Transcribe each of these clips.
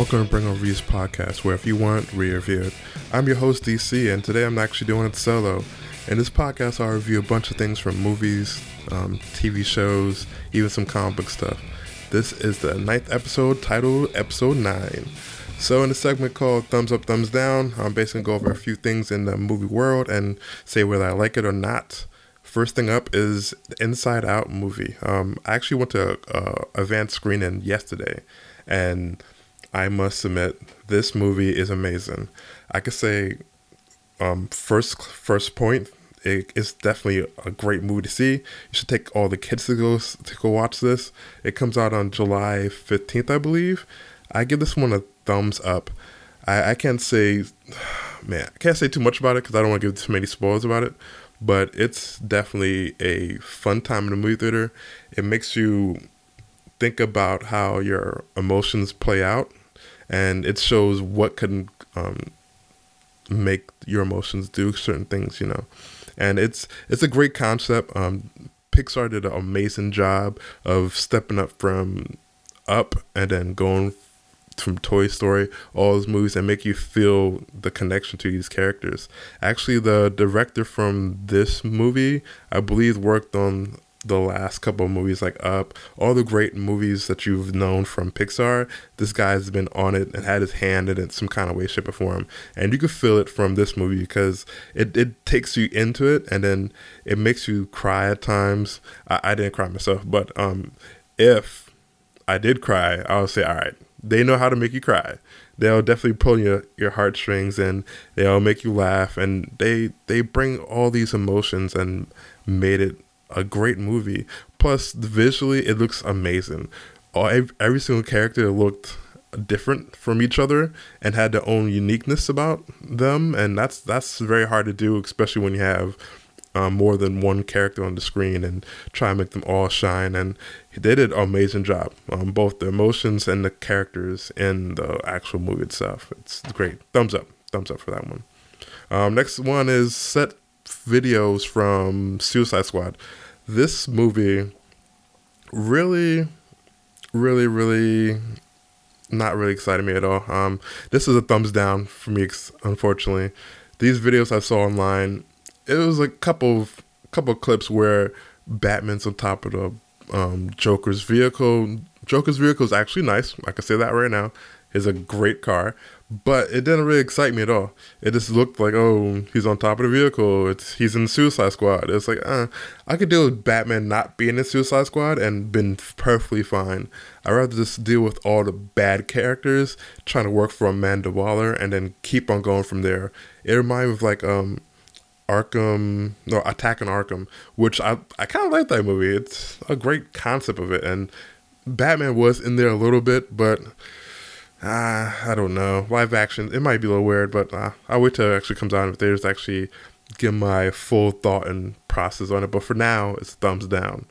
Welcome to Bring On Reviews podcast, where if you want, we review. I'm your host, DC, and today I'm actually doing it solo. In this podcast, I'll review a bunch of things from movies, um, TV shows, even some comic book stuff. This is the ninth episode, titled Episode 9. So, in a segment called Thumbs Up, Thumbs Down, I'm basically going to go over a few things in the movie world and say whether I like it or not. First thing up is the Inside Out movie. Um, I actually went to a, a advanced screening yesterday, and I must admit, this movie is amazing. I could say, um, first first point, it's definitely a great movie to see. You should take all the kids to go to go watch this. It comes out on July fifteenth, I believe. I give this one a thumbs up. I, I can't say, man, I can't say too much about it because I don't want to give too many spoilers about it. But it's definitely a fun time in the movie theater. It makes you think about how your emotions play out and it shows what can um, make your emotions do certain things, you know. And it's it's a great concept. Um, Pixar did an amazing job of stepping up from Up and then going from Toy Story, all those movies, and make you feel the connection to these characters. Actually, the director from this movie, I believe, worked on the last couple of movies like Up, all the great movies that you've known from Pixar, this guy's been on it and had his hand in it some kind of way, shape, or form. And you can feel it from this movie because it, it takes you into it and then it makes you cry at times. I, I didn't cry myself, but um, if I did cry, I would say, all right, they know how to make you cry. They'll definitely pull your, your heartstrings and they'll make you laugh and they they bring all these emotions and made it a great movie. Plus, visually, it looks amazing. All, every, single character looked different from each other and had their own uniqueness about them, and that's that's very hard to do, especially when you have um, more than one character on the screen and try and make them all shine. And they did an amazing job, um, both the emotions and the characters in the actual movie itself. It's great. Thumbs up. Thumbs up for that one. Um, next one is set videos from Suicide Squad this movie really, really, really not really excited me at all. Um, this is a thumbs down for me, unfortunately. These videos I saw online, it was a couple of, couple of clips where Batman's on top of the um, Joker's vehicle. Joker's vehicle is actually nice. I can say that right now. It's a great car, but it didn't really excite me at all. It just looked like, oh, he's on top of the vehicle. It's he's in the Suicide Squad. It's like, uh, I could deal with Batman not being in Suicide Squad and been perfectly fine. I'd rather just deal with all the bad characters trying to work for Amanda Waller and then keep on going from there. It reminded me of like um, Arkham, no, Attack on Arkham, which I I kind of like that movie. It's a great concept of it, and Batman was in there a little bit, but uh, I don't know. Live action, it might be a little weird, but uh, I'll wait till it actually comes out in theaters actually give my full thought and process on it. But for now, it's thumbs down.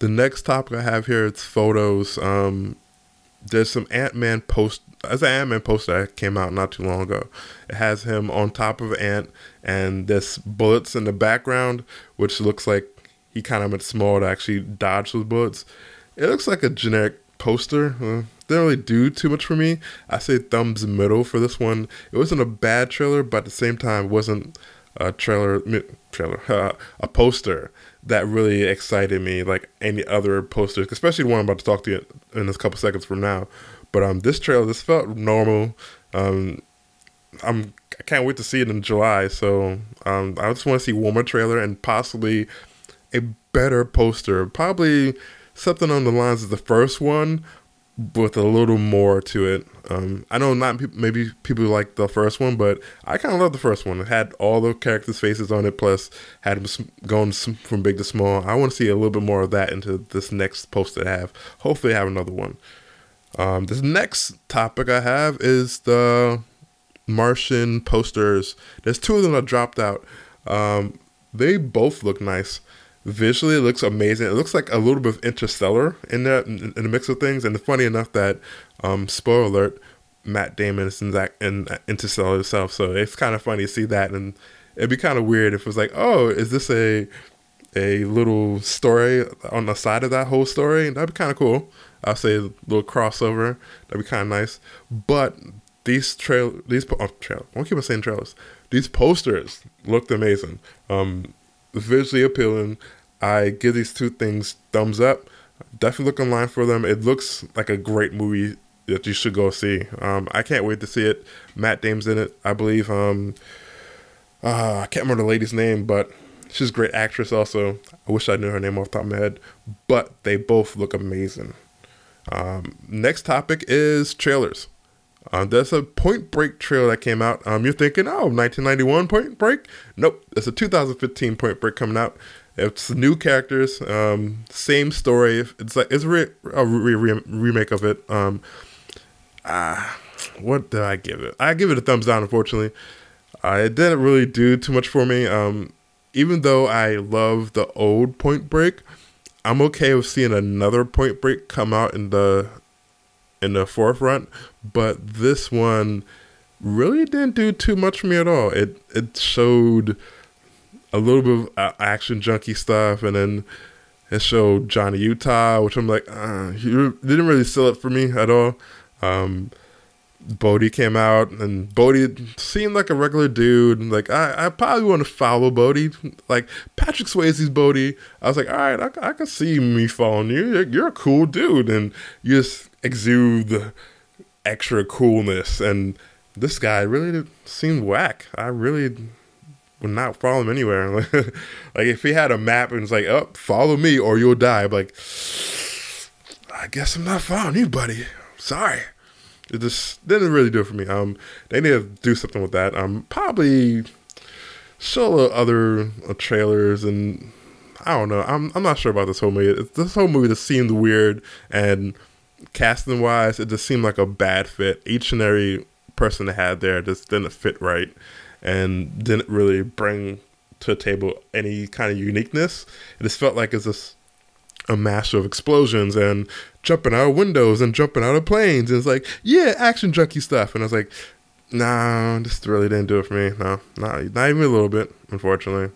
The next topic I have here is photos. Um, there's some Ant Man post. As an Ant Man poster that came out not too long ago. It has him on top of an Ant, and there's bullets in the background, which looks like he kind of went small to actually dodge those bullets. It looks like a generic poster. Uh, didn't really do too much for me. I say thumbs middle for this one. It wasn't a bad trailer, but at the same time, wasn't a trailer trailer a poster that really excited me like any other posters, especially the one I'm about to talk to you in a couple seconds from now. But um, this trailer this felt normal. Um, I'm I can't wait to see it in July. So um, I just want to see one more trailer and possibly a better poster. Probably something on the lines of the first one, with a little more to it. Um, I know not pe- maybe people like the first one, but I kind of love the first one. It had all the characters' faces on it, plus had them going from big to small. I want to see a little bit more of that into this next post that I have. Hopefully, I have another one. Um, this next topic I have is the Martian posters. There's two of them that dropped out. Um, they both look nice visually it looks amazing. It looks like a little bit of Interstellar in that in, the mix of things. And funny enough that um, spoiler alert, Matt Damon is in that in Interstellar itself. So it's kind of funny to see that, and it'd be kind of weird if it was like, oh, is this a a little story on the side of that whole story? That'd be kind of cool. I'll say a little crossover. That'd be kind of nice. But these trail these oh, trail. I won't keep on saying trailers. These posters looked amazing. Um, visually appealing. I give these two things thumbs up. Definitely look online for them. It looks like a great movie that you should go see. Um, I can't wait to see it. Matt Damon's in it, I believe. Um, uh, I can't remember the lady's name, but she's a great actress. Also, I wish I knew her name off the top of my head. But they both look amazing. Um, next topic is trailers. Uh, there's a Point Break trailer that came out. Um, you're thinking, oh, 1991 Point Break? Nope, it's a 2015 Point Break coming out. It's new characters, um, same story. It's like it's a, re- a re- re- remake of it. Um, ah, what did I give it? I give it a thumbs down. Unfortunately, uh, it didn't really do too much for me. Um, even though I love the old Point Break, I'm okay with seeing another Point Break come out in the in the forefront. But this one really didn't do too much for me at all. It it showed a little bit of action junkie stuff, and then it showed Johnny Utah, which I'm like, uh, you didn't really sell it for me at all. Um, Bodhi came out, and Bodhi seemed like a regular dude. Like I, I probably want to follow Bodhi. Like Patrick Swayze's Bodhi, I was like, all right, I, I can see me following you. You're, you're a cool dude, and you just exude extra coolness. And this guy really seemed whack. I really would not follow him anywhere. like if he had a map and was like, "Oh, follow me or you'll die," I'm like, I guess I'm not following you, buddy. Sorry. It just didn't really do it for me. Um, they need to do something with that. Um, probably show other uh, trailers and I don't know. I'm I'm not sure about this whole movie. This whole movie just seemed weird and casting wise, it just seemed like a bad fit. Each and every person they had there just didn't fit right and didn't really bring to the table any kind of uniqueness. It just felt like it's just a mash of explosions and jumping out of windows and jumping out of planes. And it's like, yeah, action junkie stuff. And I was like, no, this really didn't do it for me. No, not, not even a little bit, unfortunately.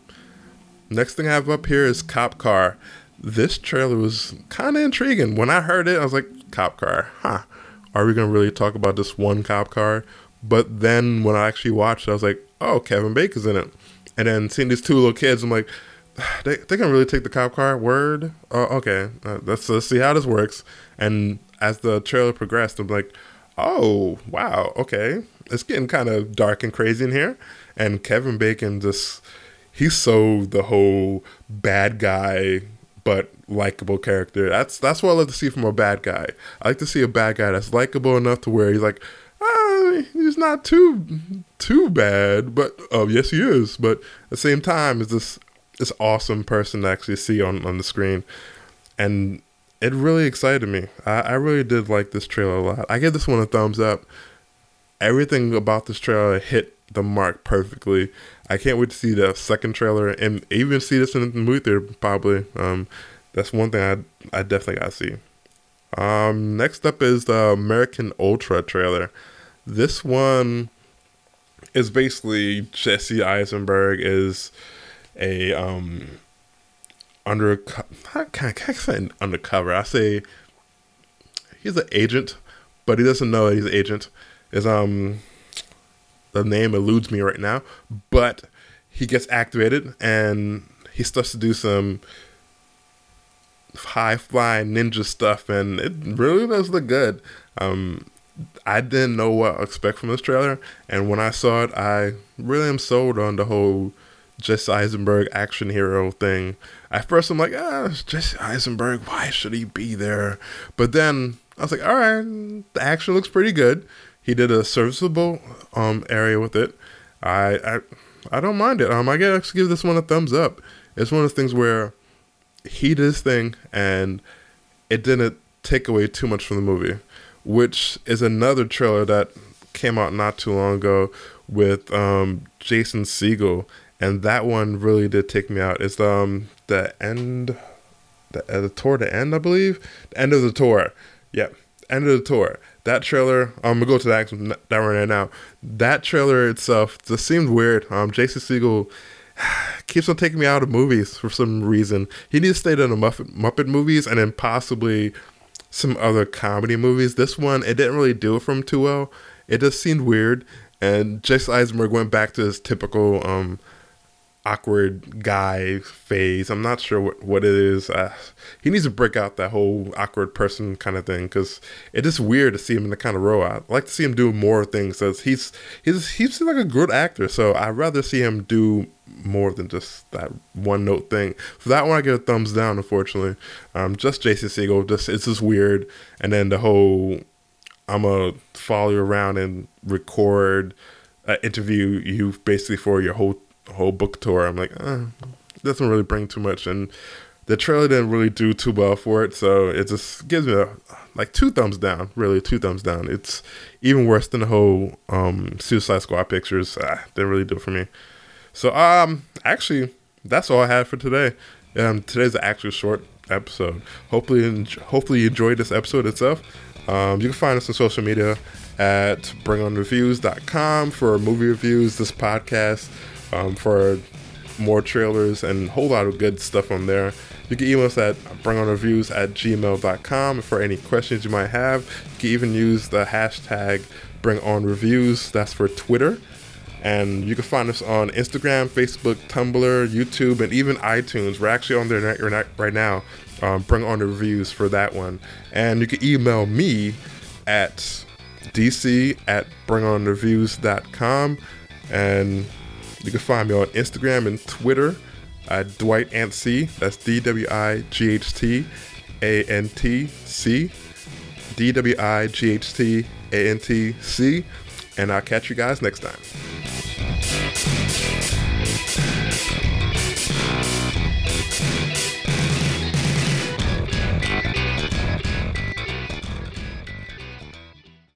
Next thing I have up here is Cop Car. This trailer was kind of intriguing. When I heard it, I was like, Cop Car, huh? Are we going to really talk about this one cop car? But then when I actually watched it, I was like, oh, Kevin Bacon's in it. And then seeing these two little kids, I'm like, they they can really take the cop car. Word. Uh, okay, uh, let's let's see how this works. And as the trailer progressed, I'm like, oh wow, okay, it's getting kind of dark and crazy in here. And Kevin Bacon just he sold the whole bad guy but likable character. That's that's what I love to see from a bad guy. I like to see a bad guy that's likable enough to where he's like, uh, he's not too too bad, but oh yes he is. But at the same time, is this this awesome person to actually see on on the screen, and it really excited me. I, I really did like this trailer a lot. I give this one a thumbs up. Everything about this trailer hit the mark perfectly. I can't wait to see the second trailer and even see this in the movie theater probably. Um, that's one thing I I definitely gotta see. Um, next up is the American Ultra trailer. This one is basically Jesse Eisenberg is a um under I can't, can't say undercover. I say he's an agent, but he doesn't know he's an agent. Is um the name eludes me right now, but he gets activated and he starts to do some high flying ninja stuff, and it really does look good. Um, I didn't know what to expect from this trailer, and when I saw it, I really am sold on the whole Jesse Eisenberg action hero thing. At first, I'm like, ah, Jesse Eisenberg, why should he be there? But then I was like, all right, the action looks pretty good. He did a serviceable um, area with it. I, I I don't mind it. Um, I gotta give this one a thumbs up. It's one of those things where he did his thing and it didn't take away too much from the movie, which is another trailer that came out not too long ago with um, Jason Segel, and that one really did take me out. It's um the end, the, uh, the tour, the end, I believe, the end of the tour. Yep, end of the tour. That trailer, I'm gonna go to that that right now. That trailer itself just seemed weird. Um, Jason Segel keeps on taking me out of movies for some reason. He needs to stay in the Muppet, Muppet movies and then possibly some other comedy movies. This one, it didn't really do it from too well. It just seemed weird. And Jesse Eisenberg went back to his typical um, awkward guy phase. I'm not sure what, what it is. Uh, he needs to break out that whole awkward person kind of thing because it is weird to see him in the kind of role. I'd like to see him do more things. As he's he's he's like a good actor, so I'd rather see him do more than just that one note thing. For that one, I get a thumbs down. Unfortunately, um, just Jason Segel. Just it's just weird, and then the whole I'm gonna follow you around and record, uh, interview you basically for your whole whole book tour. I'm like, eh, doesn't really bring too much, and the trailer didn't really do too well for it. So it just gives me a, like two thumbs down. Really, two thumbs down. It's even worse than the whole um, Suicide Squad pictures. Ah, didn't really do it for me. So um, actually, that's all I had for today. Um, today's an actual short episode. Hopefully, hopefully you enjoyed this episode itself. Um, you can find us on social media at bringonreviews.com for movie reviews, this podcast, um, for more trailers and a whole lot of good stuff on there. You can email us at bringonreviews at gmail.com for any questions you might have. You can even use the hashtag bringonreviews. That's for Twitter. And you can find us on Instagram, Facebook, Tumblr, YouTube, and even iTunes. We're actually on there right now. Um, bring on the reviews for that one. And you can email me at dc at bringonreviews.com. And you can find me on Instagram and Twitter at Dwight Antc. That's D W I G H T A N T C. D W I G H T A N T C. And I'll catch you guys next time.